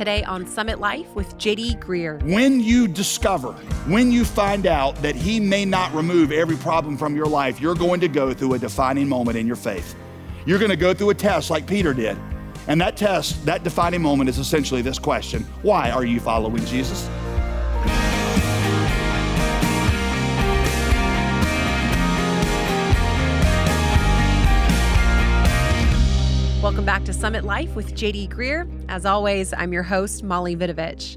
today on Summit Life with JD Greear. When you discover, when you find out that He may not remove every problem from your life, you're going to go through a defining moment in your faith. You're going to go through a test like Peter did. And that test, that defining moment is essentially this question Why are you following Jesus? Welcome back to Summit Life with JD Greear. As always, I'm your host, Molly Vidovich.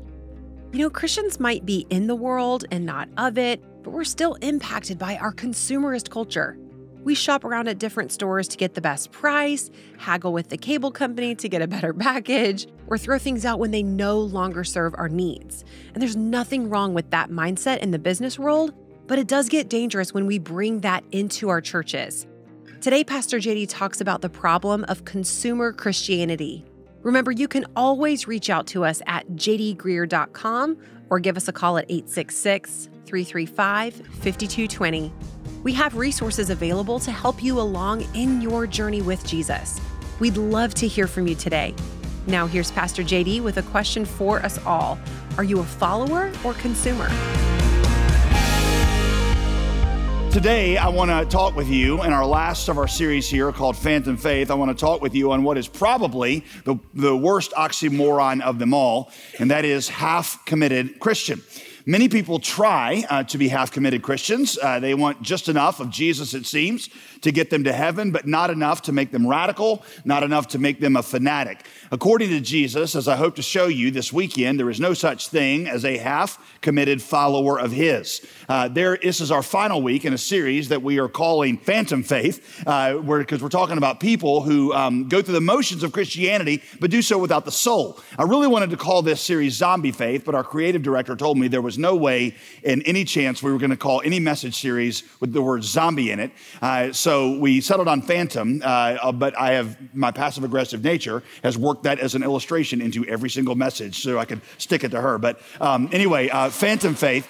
You know, Christians might be in the world and not of it, but we're still impacted by our consumerist culture. We shop around at different stores to get the best price, haggle with the cable company to get a better package, or throw things out when they no longer serve our needs. And there's nothing wrong with that mindset in the business world, but it does get dangerous when we bring that into our churches. Today, Pastor JD talks about the problem of consumer Christianity. Remember, you can always reach out to us at jdgreear.com or give us a call at 866 335 5220. We have resources available to help you along in your journey with Jesus. We'd love to hear from you today. Now, here's Pastor JD with a question for us all Are you a follower or consumer? Today, I want to talk with you in our last of our series here called Phantom Faith. I want to talk with you on what is probably the, the worst oxymoron of them all, and that is half committed Christian. Many people try uh, to be half committed Christians. Uh, they want just enough of Jesus, it seems, to get them to heaven, but not enough to make them radical, not enough to make them a fanatic. According to Jesus, as I hope to show you this weekend, there is no such thing as a half committed follower of His. Uh, there, this is our final week in a series that we are calling Phantom Faith, because uh, we're talking about people who um, go through the motions of Christianity, but do so without the soul. I really wanted to call this series Zombie Faith, but our creative director told me there was no way in any chance we were going to call any message series with the word zombie in it. Uh, so we settled on Phantom, uh, but I have my passive aggressive nature has worked that as an illustration into every single message so I could stick it to her. But um, anyway, uh, Phantom Faith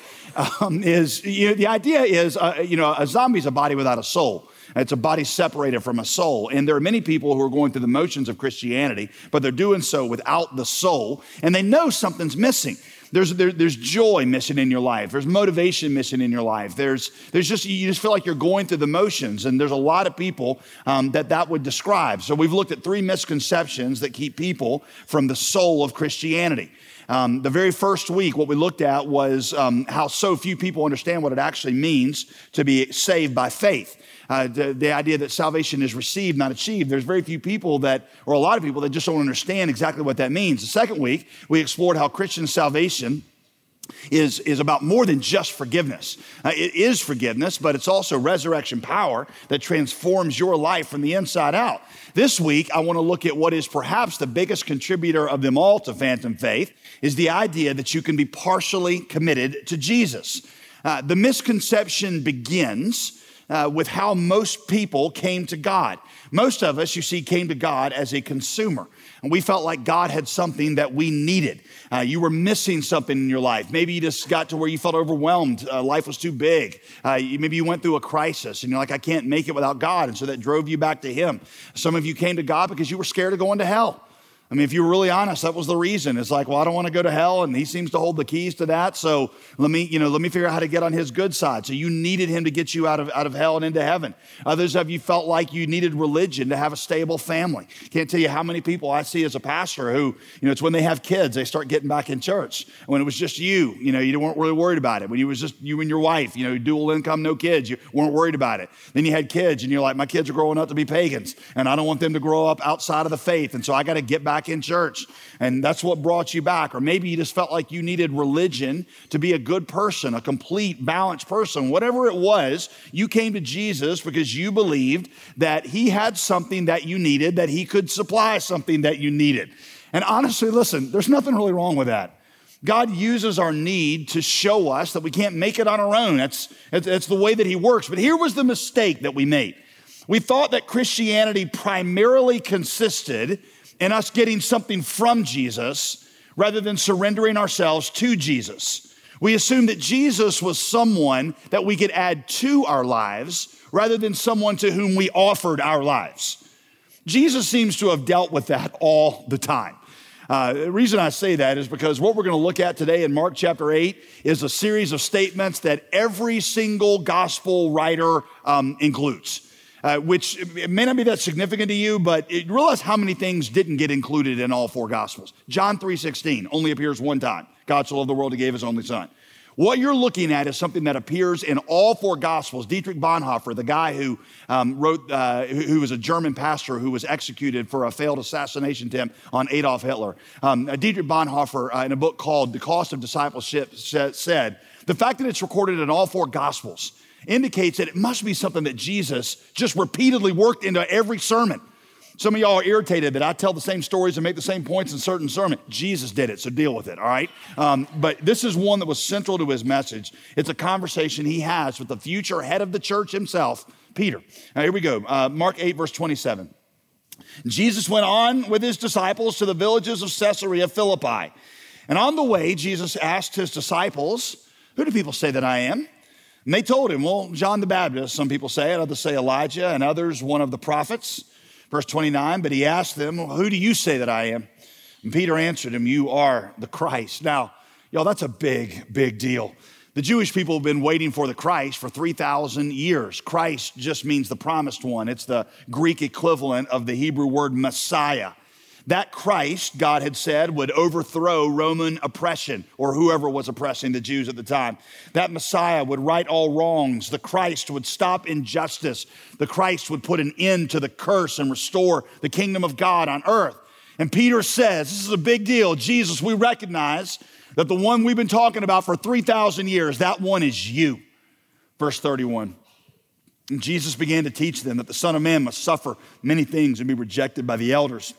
um, is you know, the idea is, uh, you know, a zombie is a body without a soul. It's a body separated from a soul. And there are many people who are going through the motions of Christianity, but they're doing so without the soul, and they know something's missing. There's, there, there's joy missing in your life. There's motivation missing in your life. There's, there's just, you just feel like you're going through the motions. And there's a lot of people um, that that would describe. So we've looked at three misconceptions that keep people from the soul of Christianity. Um, the very first week, what we looked at was um, how so few people understand what it actually means to be saved by faith uh, the, the, idea that salvation is received, not achieved. There's very few people that, or a lot of people that just don't understand exactly what that means. The second week, we explored how Christian salvation is, is about more than just forgiveness. Uh, it is forgiveness, but it's also resurrection power that transforms your life from the inside out. This week, I want to look at what is perhaps the biggest contributor of them all to phantom faith is the idea that you can be partially committed to Jesus. Uh, the misconception begins uh, with how most people came to God. Most of us, you see, came to God as a consumer. And we felt like God had something that we needed. Uh, you were missing something in your life. Maybe you just got to where you felt overwhelmed. Uh, life was too big. Uh, maybe you went through a crisis and you're like, I can't make it without God. And so that drove you back to Him. Some of you came to God because you were scared of going to hell. I mean, if you were really honest, that was the reason. It's like, well, I don't want to go to hell, and he seems to hold the keys to that. So let me, you know, let me figure out how to get on his good side. So you needed him to get you out of, out of hell and into heaven. Others of you felt like you needed religion to have a stable family. Can't tell you how many people I see as a pastor who, you know, it's when they have kids, they start getting back in church. When it was just you, you know, you weren't really worried about it. When it was just you and your wife, you know, dual income, no kids, you weren't worried about it. Then you had kids, and you're like, my kids are growing up to be pagans, and I don't want them to grow up outside of the faith. And so I got to get back in church and that's what brought you back. Or maybe you just felt like you needed religion to be a good person, a complete, balanced person. Whatever it was, you came to Jesus because you believed that He had something that you needed, that He could supply something that you needed. And honestly, listen, there's nothing really wrong with that. God uses our need to show us that we can't make it on our own. That's, that's the way that He works. But here was the mistake that we made. We thought that Christianity primarily consisted in us getting something from Jesus rather than surrendering ourselves to Jesus. We assume that Jesus was someone that we could add to our lives rather than someone to whom we offered our lives. Jesus seems to have dealt with that all the time. Uh, the reason I say that is because what we're going to look at today in Mark chapter 8 is a series of statements that every single gospel writer um, includes. Uh, which it may not be that significant to you, but it, realize how many things didn't get included in all four gospels. John 3.16 only appears one time. God so loved the world, he gave his only son. What you're looking at is something that appears in all four Gospels. Dietrich Bonhoeffer, the guy who um, wrote, uh, who, was a German pastor who was executed for a failed assassination attempt on Adolf Hitler. Um, uh, Dietrich Bonhoeffer, uh, in a book called The Cost of Discipleship, said, The fact that it's recorded in all four Gospels indicates that it must be something that Jesus just repeatedly worked into every sermon. Some of y'all are irritated that I tell the same stories and make the same points in certain sermon. Jesus did it, so deal with it, all right? Um, but this is one that was central to his message. It's a conversation he has with the future head of the church himself, Peter. Now, here we go. Uh, Mark 8, verse 27. Jesus went on with his disciples to the villages of Caesarea Philippi. And on the way, Jesus asked his disciples, Who do people say that I am? And they told him, Well, John the Baptist, some people say it, others say Elijah, and others one of the prophets. Verse 29, but he asked them, Who do you say that I am? And Peter answered him, You are the Christ. Now, y'all, that's a big, big deal. The Jewish people have been waiting for the Christ for 3,000 years. Christ just means the promised one, it's the Greek equivalent of the Hebrew word Messiah. That Christ, God had said, would overthrow Roman oppression or whoever was oppressing the Jews at the time. That Messiah would right all wrongs. The Christ would stop injustice. The Christ would put an end to the curse and restore the kingdom of God on earth. And Peter says, This is a big deal. Jesus, we recognize that the one we've been talking about for 3,000 years, that one is you. Verse 31. And Jesus began to teach them that the Son of Man must suffer many things and be rejected by the elders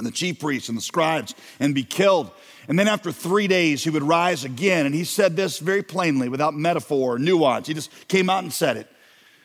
and the chief priests and the scribes and be killed. And then after three days, he would rise again. And he said this very plainly without metaphor or nuance. He just came out and said it.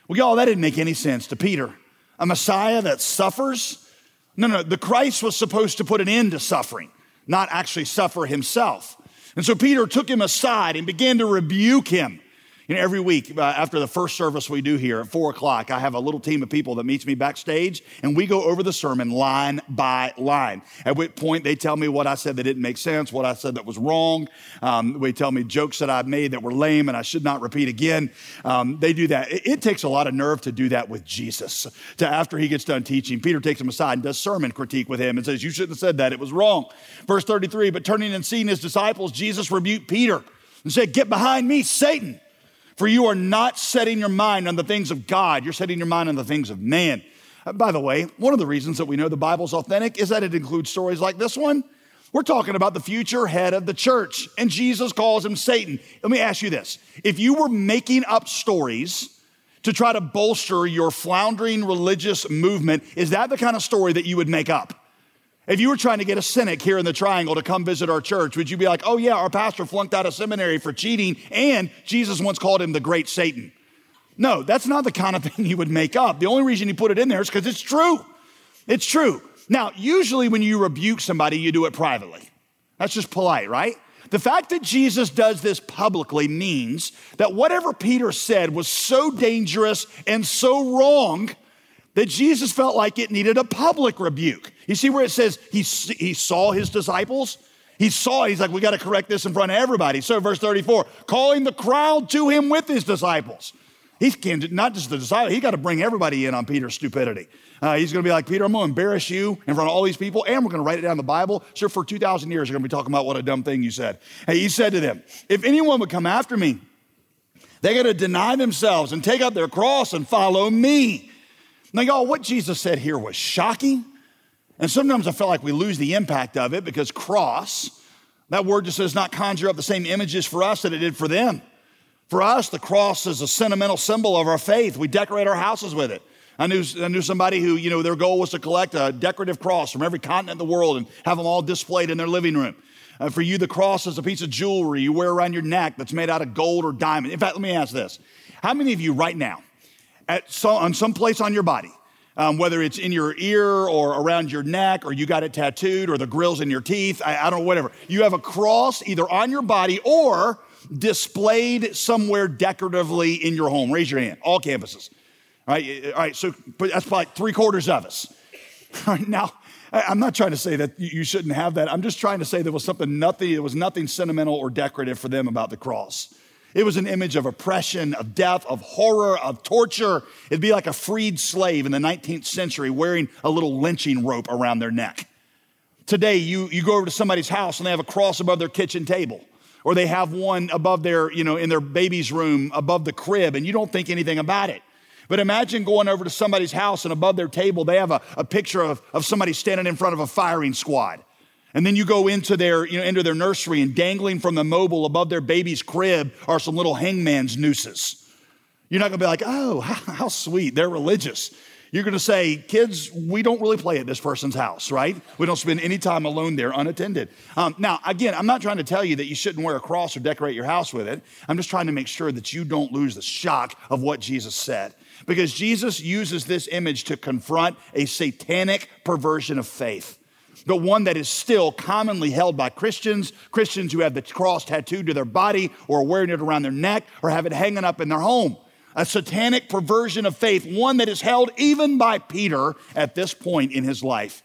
Well, y'all, that didn't make any sense to Peter. A Messiah that suffers? No, no, the Christ was supposed to put an end to suffering, not actually suffer himself. And so Peter took him aside and began to rebuke him. You know, every week uh, after the first service we do here at four o'clock, I have a little team of people that meets me backstage, and we go over the sermon line by line. At which point they tell me what I said that didn't make sense, what I said that was wrong. Um, they tell me jokes that I've made that were lame and I should not repeat again. Um, they do that. It, it, takes a lot of nerve to do that with Jesus. To after he gets done teaching, Peter takes him aside and does sermon critique with him and says, "You shouldn't have said that. It was wrong." Verse thirty-three. But turning and seeing his disciples, Jesus rebuked Peter and said, "Get behind me, Satan." For you are not setting your mind on the things of God, you're setting your mind on the things of man. Uh, by the way, one of the reasons that we know the Bible's authentic is that it includes stories like this one. We're talking about the future head of the church, and Jesus calls him Satan. Let me ask you this if you were making up stories, to try to bolster your floundering religious movement, is that the kind of story that you would make up? If you were trying to get a cynic here in the triangle to come visit our church, would you be like, oh, yeah, our pastor flunked out of seminary for cheating, and Jesus once called him the great Satan? No, that's not the kind of thing you would make up. The only reason you put it in there is because it's true. It's true. Now, usually when you rebuke somebody, you do it privately. That's just polite, right? The fact that Jesus does this publicly means that whatever Peter said was so dangerous and so wrong that Jesus felt like it needed a public rebuke. You see where it says he, he saw his disciples? He saw, he's like, we got to correct this in front of everybody. So, verse 34, calling the crowd to him with his disciples. He's not just the disciples, he got to bring everybody in on Peter's stupidity. Uh, he's going to be like, Peter, I'm going to embarrass you in front of all these people, and we're going to write it down in the Bible. So, for 2,000 years, you're going to be talking about what a dumb thing you said. Hey, he said to them, If anyone would come after me, they got to deny themselves and take up their cross and follow me. Now, y'all, what Jesus said here was shocking. And sometimes I feel like we lose the impact of it because cross, that word just does not conjure up the same images for us that it did for them. For us, the cross is a sentimental symbol of our faith. We decorate our houses with it. I knew, I knew somebody who, you know, their goal was to collect a decorative cross from every continent in the world and have them all displayed in their living room. Uh, for you, the cross is a piece of jewelry you wear around your neck that's made out of gold or diamond. In fact, let me ask this. How many of you right now at some, on some place on your body, um, whether it's in your ear or around your neck, or you got it tattooed, or the grills in your teeth, I, I don't know, whatever. You have a cross either on your body or displayed somewhere decoratively in your home. Raise your hand, all campuses. All right, all right so that's probably three quarters of us. All right, now, I'm not trying to say that you shouldn't have that. I'm just trying to say there was something nothing, there was nothing sentimental or decorative for them about the cross. It was an image of oppression, of death, of horror, of torture. It'd be like a freed slave in the 19th century wearing a little lynching rope around their neck. Today, you, you go over to somebody's house and they have a cross above their kitchen table, or they have one above their, you know, in their baby's room above the crib, and you don't think anything about it. But imagine going over to somebody's house and above their table, they have a, a picture of, of somebody standing in front of a firing squad. And then you go into their, you know, into their nursery and dangling from the mobile above their baby's crib are some little hangman's nooses. You're not gonna be like, oh, how, sweet, they're religious. You're gonna say, kids, we don't really play at this person's house, right? We don't spend any time alone there unattended. Um, now, again, I'm not trying to tell you that you shouldn't wear a cross or decorate your house with it. I'm just trying to make sure that you don't lose the shock of what Jesus said. Because Jesus uses this image to confront a satanic perversion of faith, but one that is still commonly held by Christians, Christians who have the cross tattooed to their body or wearing it around their neck or have it hanging up in their home. A satanic perversion of faith, one that is held even by Peter at this point in his life.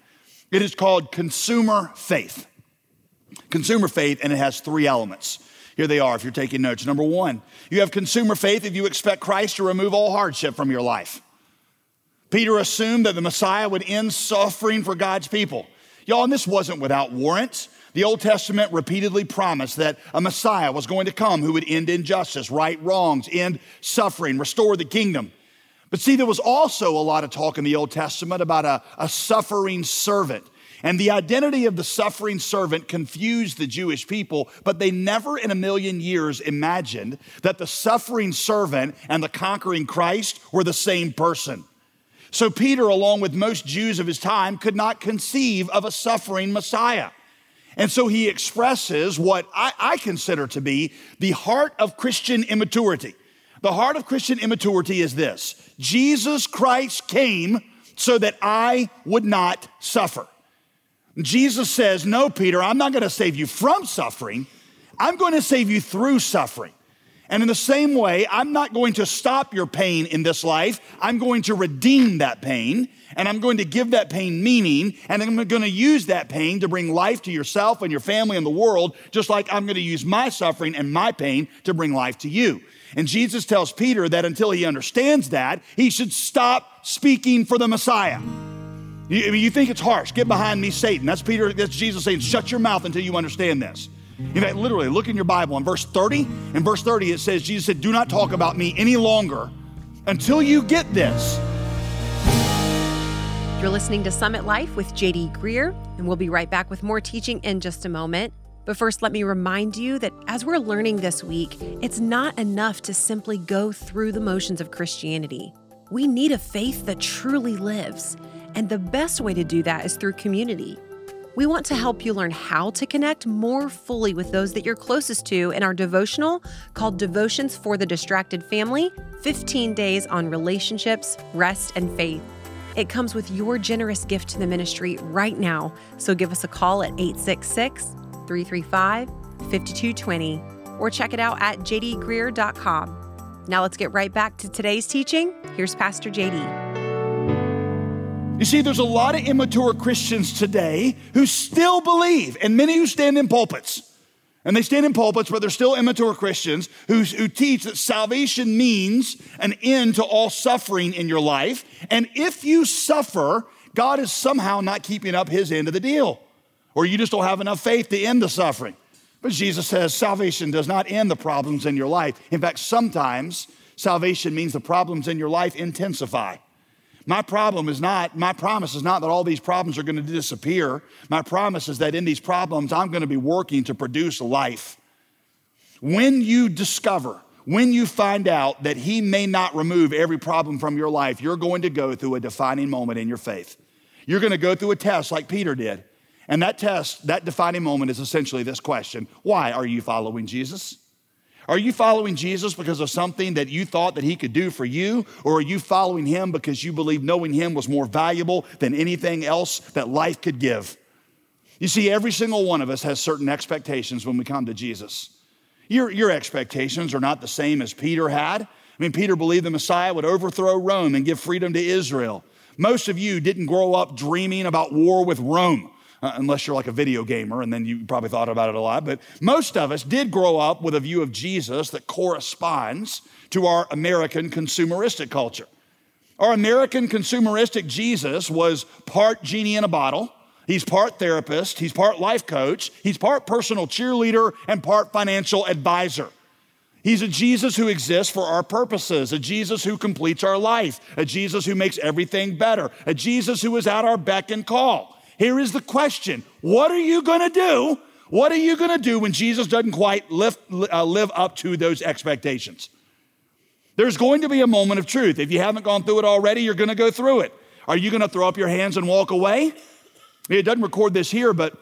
It is called consumer faith. Consumer faith, and it has three elements. Here they are if you're taking notes. Number one, you have consumer faith if you expect Christ to remove all hardship from your life. Peter assumed that the Messiah would end suffering for God's people. Y'all, and this wasn't without warrants. The Old Testament repeatedly promised that a Messiah was going to come who would end injustice, right wrongs, end suffering, restore the kingdom. But see, there was also a lot of talk in the Old Testament about a, a suffering servant and the identity of the suffering servant confused the Jewish people, but they never in a million years imagined that the suffering servant and the conquering Christ were the same person. So Peter, along with most Jews of his time, could not conceive of a suffering Messiah. And so he expresses what I, I, consider to be the heart of Christian immaturity. The heart of Christian immaturity is this Jesus Christ came so that I would not suffer. Jesus says, No, Peter, I'm not going to save you from suffering. I'm going to save you through suffering. And in the same way, I'm not going to stop your pain in this life. I'm going to redeem that pain and I'm going to give that pain meaning and I'm going to use that pain to bring life to yourself and your family and the world, just like I'm going to use my suffering and my pain to bring life to you. And Jesus tells Peter that until he understands that, he should stop speaking for the Messiah. You, you think it's harsh. Get behind me, Satan. That's Peter, that's Jesus saying, shut your mouth until you understand this. In fact, literally, look in your Bible in verse 30. In verse 30, it says, Jesus said, Do not talk about me any longer until you get this. You're listening to Summit Life with JD Greear, and we'll be right back with more teaching in just a moment. But first, let me remind you that as we're learning this week, it's not enough to simply go through the motions of Christianity. We need a faith that truly lives. And the best way to do that is through community. We want to help you learn how to connect more fully with those that you're closest to in our devotional called Devotions for the Distracted Family 15 Days on Relationships, Rest, and Faith. It comes with your generous gift to the ministry right now, so give us a call at 866 335 5220 or check it out at jdgreear.com. Now let's get right back to today's teaching. Here's Pastor JD. You see, there's a lot of immature Christians today who still believe, and many who stand in pulpits. And they stand in pulpits, but they're still immature Christians who, who teach that salvation means an end to all suffering in your life. And if you suffer, God is somehow not keeping up his end of the deal, or you just don't have enough faith to end the suffering. But Jesus says salvation does not end the problems in your life. In fact, sometimes salvation means the problems in your life intensify. My problem is not, my promise is not that all these problems are going to disappear. My promise is that in these problems, I'm going to be working to produce life. When you discover, when you find out that He may not remove every problem from your life, you're going to go through a defining moment in your faith. You're going to go through a test like Peter did. And that test, that defining moment is essentially this question Why are you following Jesus? Are you following Jesus because of something that you thought that he could do for you? Or are you following him because you believe knowing him was more valuable than anything else that life could give? You see, every single one of us has certain expectations when we come to Jesus. Your, your expectations are not the same as Peter had. I mean, Peter believed the Messiah would overthrow Rome and give freedom to Israel. Most of you didn't grow up dreaming about war with Rome. Uh, unless you're like a video gamer, and then you probably thought about it a lot. But most of us did grow up with a view of Jesus that corresponds to our American consumeristic culture. Our American consumeristic Jesus was part genie in a bottle. He's part therapist, he's part life coach, he's part personal cheerleader, and part financial advisor. He's a Jesus who exists for our purposes, a Jesus who completes our life, a Jesus who makes everything better, a Jesus who is at our beck and call. Here is the question What are you going to do? What are you going to do when Jesus doesn't quite lift, uh, live up to those expectations? There's going to be a moment of truth. If you haven't gone through it already, you're going to go through it. Are you going to throw up your hands and walk away? It doesn't record this here, but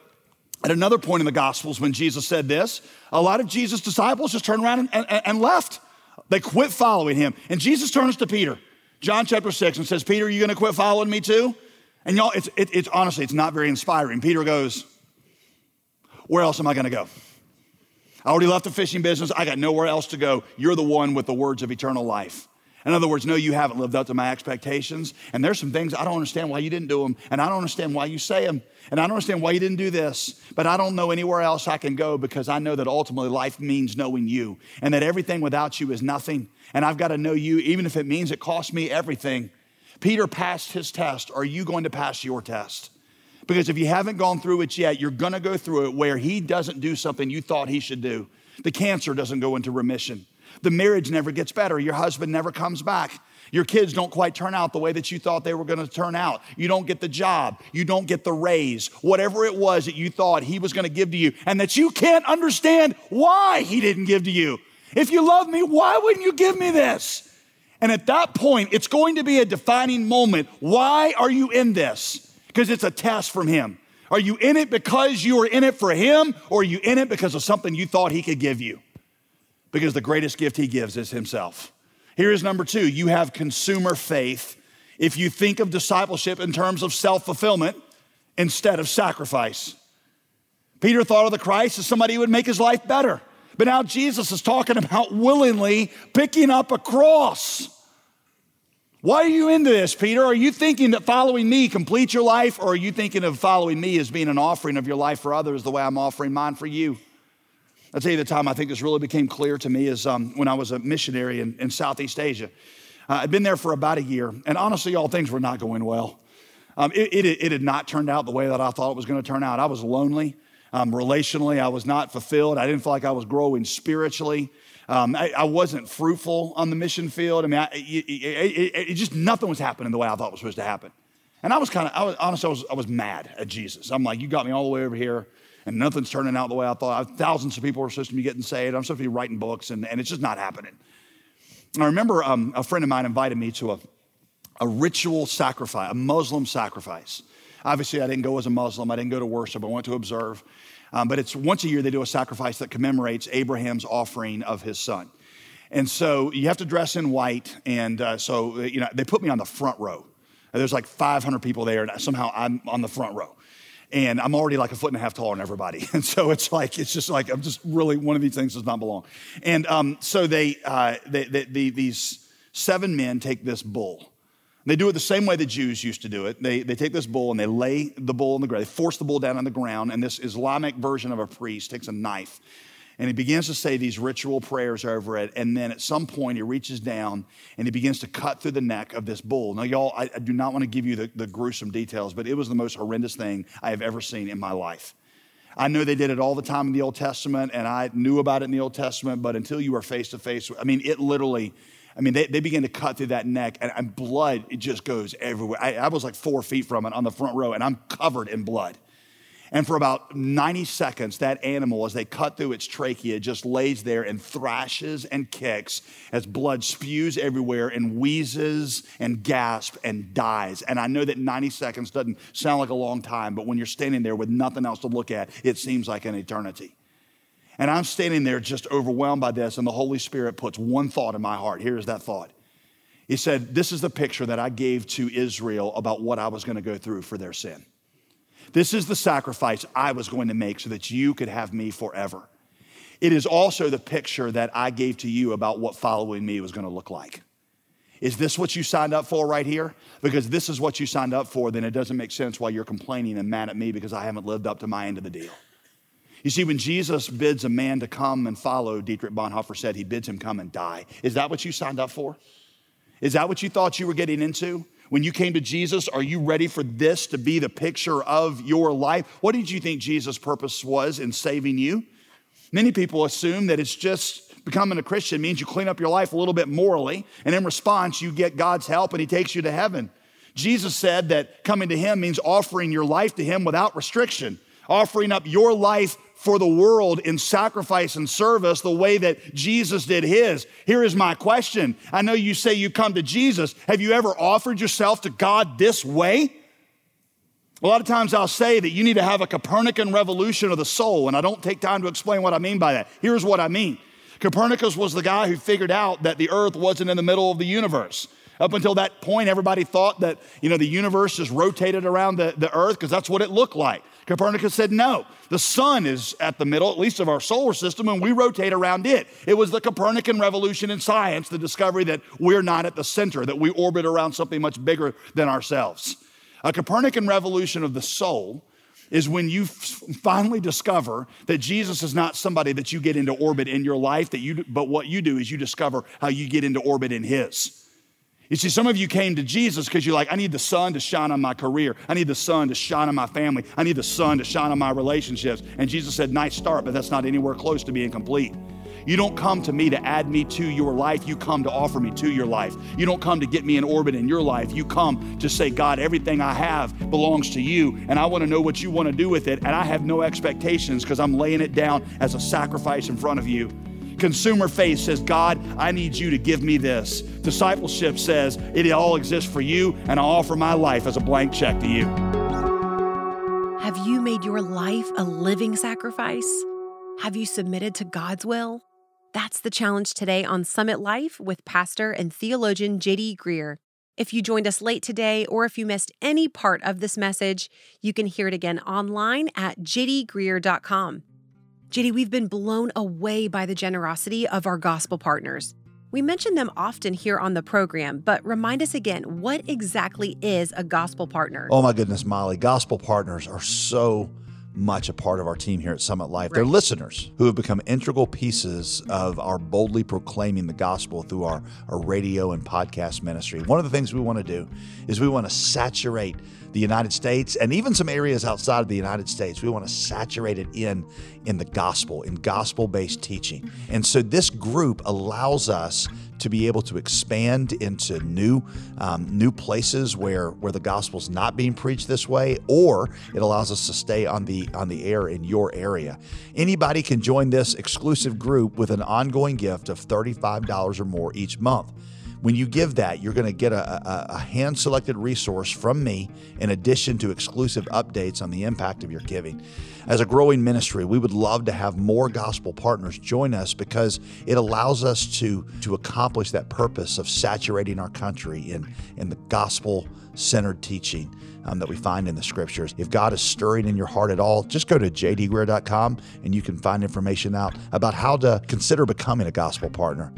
at another point in the Gospels, when Jesus said this, a lot of Jesus' disciples just turned around and, and, and left. They quit following him. And Jesus turns to Peter, John chapter 6, and says, Peter, are you going to quit following me too? And y'all, it's, it, it's honestly, it's not very inspiring. Peter goes, Where else am I going to go? I already left the fishing business. I got nowhere else to go. You're the one with the words of eternal life. In other words, no, you haven't lived up to my expectations. And there's some things I don't understand why you didn't do them. And I don't understand why you say them. And I don't understand why you didn't do this, but I don't know anywhere else I can go because I know that ultimately life means knowing you and that everything without you is nothing. And I've got to know you, even if it means it costs me everything. Peter passed his test. Are you going to pass your test? Because if you haven't gone through it yet, you're going to go through it where he doesn't do something you thought he should do. The cancer doesn't go into remission. The marriage never gets better. Your husband never comes back. Your kids don't quite turn out the way that you thought they were going to turn out. You don't get the job. You don't get the raise. Whatever it was that you thought he was going to give to you, and that you can't understand why he didn't give to you. If you love me, why wouldn't you give me this? And at that point, it's going to be a defining moment. Why are you in this? Because it's a test from him. Are you in it because you are in it for him, or are you in it because of something you thought he could give you? Because the greatest gift he gives is himself. Here is number two you have consumer faith if you think of discipleship in terms of self fulfillment instead of sacrifice. Peter thought of the Christ as somebody who would make his life better. But now Jesus is talking about willingly picking up a cross. Why are you into this, Peter? Are you thinking that following me completes your life, or are you thinking of following me as being an offering of your life for others the way I'm offering mine for you? I'll tell you the time I think this really became clear to me is um, when I was a missionary in, in Southeast Asia. Uh, I'd been there for about a year, and honestly, all things were not going well. Um, it, it, it, had not turned out the way that I thought it was going to turn out. I was lonely. Um, relationally, I was not fulfilled. I didn't feel like I was growing spiritually. Um, I, I, wasn't fruitful on the mission field. I mean, I, it, it, it, just nothing was happening the way I thought it was supposed to happen. And I was kind of, I was honestly, I was, I was mad at Jesus. I'm like, you got me all the way over here and nothing's turning out the way I thought. Thousands of people are supposed to be getting saved. I'm supposed to be writing books, and, and it's just not happening. And I remember um, a friend of mine invited me to a, a ritual sacrifice, a Muslim sacrifice. Obviously, I didn't go as a Muslim. I didn't go to worship. I went to observe. Um, but it's once a year they do a sacrifice that commemorates Abraham's offering of his son. And so you have to dress in white. And uh, so, you know, they put me on the front row. There's like 500 people there, and somehow I'm on the front row and I'm already like a foot and a half taller than everybody. And so it's like, it's just like, I'm just really, one of these things does not belong. And um, so they, uh, they, they, they, these seven men take this bull. They do it the same way the Jews used to do it. They, they take this bull and they lay the bull on the ground. They force the bull down on the ground, and this Islamic version of a priest takes a knife and he begins to say these ritual prayers over it. And then at some point, he reaches down and he begins to cut through the neck of this bull. Now, y'all, I, I do not want to give you the, the gruesome details, but it was the most horrendous thing I have ever seen in my life. I know they did it all the time in the Old Testament, and I knew about it in the Old Testament, but until you were face to face, I mean, it literally, I mean, they, they began to cut through that neck, and, and blood, it just goes everywhere. I, I was like four feet from it on the front row, and I'm covered in blood. And for about 90 seconds, that animal, as they cut through its trachea, just lays there and thrashes and kicks as blood spews everywhere and wheezes and gasps and dies. And I know that 90 seconds doesn't sound like a long time, but when you're standing there with nothing else to look at, it seems like an eternity. And I'm standing there just overwhelmed by this, and the Holy Spirit puts one thought in my heart. Here's that thought. He said, This is the picture that I gave to Israel about what I was going to go through for their sin. This is the sacrifice I was going to make so that you could have me forever. It is also the picture that I gave to you about what following me was going to look like. Is this what you signed up for right here? Because this is what you signed up for, then it doesn't make sense why you're complaining and mad at me because I haven't lived up to my end of the deal. You see, when Jesus bids a man to come and follow, Dietrich Bonhoeffer said he bids him come and die. Is that what you signed up for? Is that what you thought you were getting into? When you came to Jesus, are you ready for this to be the picture of your life? What did you think Jesus' purpose was in saving you? Many people assume that it's just becoming a Christian means you clean up your life a little bit morally, and in response, you get God's help and He takes you to heaven. Jesus said that coming to Him means offering your life to Him without restriction, offering up your life for the world in sacrifice and service the way that Jesus did his. Here is my question. I know you say you come to Jesus. Have you ever offered yourself to God this way? A lot of times I'll say that you need to have a Copernican revolution of the soul, and I don't take time to explain what I mean by that. Here's what I mean Copernicus was the guy who figured out that the earth wasn't in the middle of the universe. Up until that point, everybody thought that you know the universe just rotated around the, the earth because that's what it looked like. Copernicus said, no, the sun is at the middle, at least of our solar system, and we rotate around it. It was the Copernican revolution in science, the discovery that we're not at the center, that we orbit around something much bigger than ourselves. A Copernican revolution of the soul is when you f- finally discover that Jesus is not somebody that you get into orbit in your life, that you, but what you do is you discover how you get into orbit in His. You see, some of you came to Jesus because you're like, I need the sun to shine on my career. I need the sun to shine on my family. I need the sun to shine on my relationships. And Jesus said, Nice start, but that's not anywhere close to being complete. You don't come to me to add me to your life. You come to offer me to your life. You don't come to get me in orbit in your life. You come to say, God, everything I have belongs to you, and I want to know what you want to do with it. And I have no expectations because I'm laying it down as a sacrifice in front of you. Consumer faith says, God, I need you to give me this. Discipleship says, it all exists for you, and I offer my life as a blank check to you. Have you made your life a living sacrifice? Have you submitted to God's will? That's the challenge today on Summit Life with pastor and theologian JD Greear. If you joined us late today or if you missed any part of this message, you can hear it again online at jdgreear.com. JD, we've been blown away by the generosity of our gospel partners. We mention them often here on the program, but remind us again what exactly is a gospel partner? Oh my goodness, Molly. Gospel partners are so much a part of our team here at Summit Life. Right. They're listeners who have become integral pieces of our boldly proclaiming the gospel through our, our radio and podcast ministry. One of the things we want to do is we want to saturate the United States and even some areas outside of the United States. We want to saturate it in in the gospel, in gospel-based teaching. And so this group allows us to be able to expand into new um, new places where where the gospel's not being preached this way, or it allows us to stay on the on the air in your area. Anybody can join this exclusive group with an ongoing gift of $35 or more each month. When you give that, you're going to get a, a, a hand selected resource from me in addition to exclusive updates on the impact of your giving. As a growing ministry, we would love to have more gospel partners join us because it allows us to, to accomplish that purpose of saturating our country in, in the gospel centered teaching. Um, that we find in the scriptures. If God is stirring in your heart at all, just go to jdgreear.com and you can find information out about how to consider becoming a gospel partner.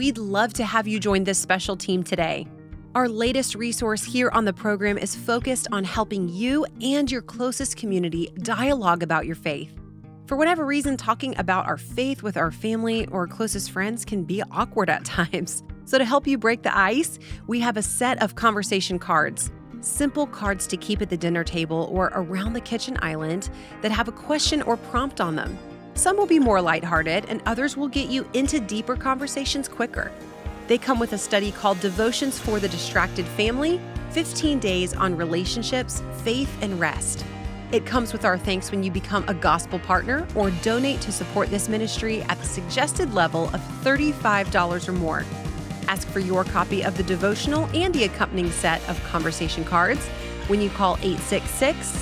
We'd love to have you join this special team today. Our latest resource here on the program is focused on helping you and your closest community dialogue about your faith. For whatever reason, talking about our faith with our family or closest friends can be awkward at times. So, to help you break the ice, we have a set of conversation cards. Simple cards to keep at the dinner table or around the kitchen island that have a question or prompt on them. Some will be more lighthearted, and others will get you into deeper conversations quicker. They come with a study called Devotions for the Distracted Family 15 Days on Relationships, Faith, and Rest. It comes with our thanks when you become a gospel partner or donate to support this ministry at the suggested level of $35 or more. Ask for your copy of the devotional and the accompanying set of conversation cards when you call 866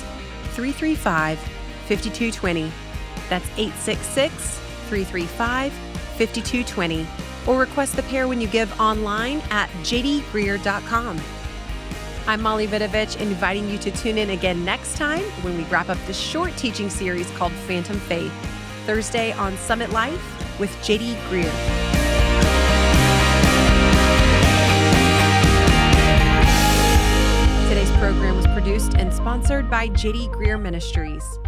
335 5220 that's 866 335 5220. Or request the pair when you give online at jdgreear.com. I'm Molly Vidovich, inviting you to tune in again next time when we wrap up the short teaching series called Phantom Faith, Thursday on Summit Life with JD Greear. Today's program was produced and sponsored by JD Greear Ministries.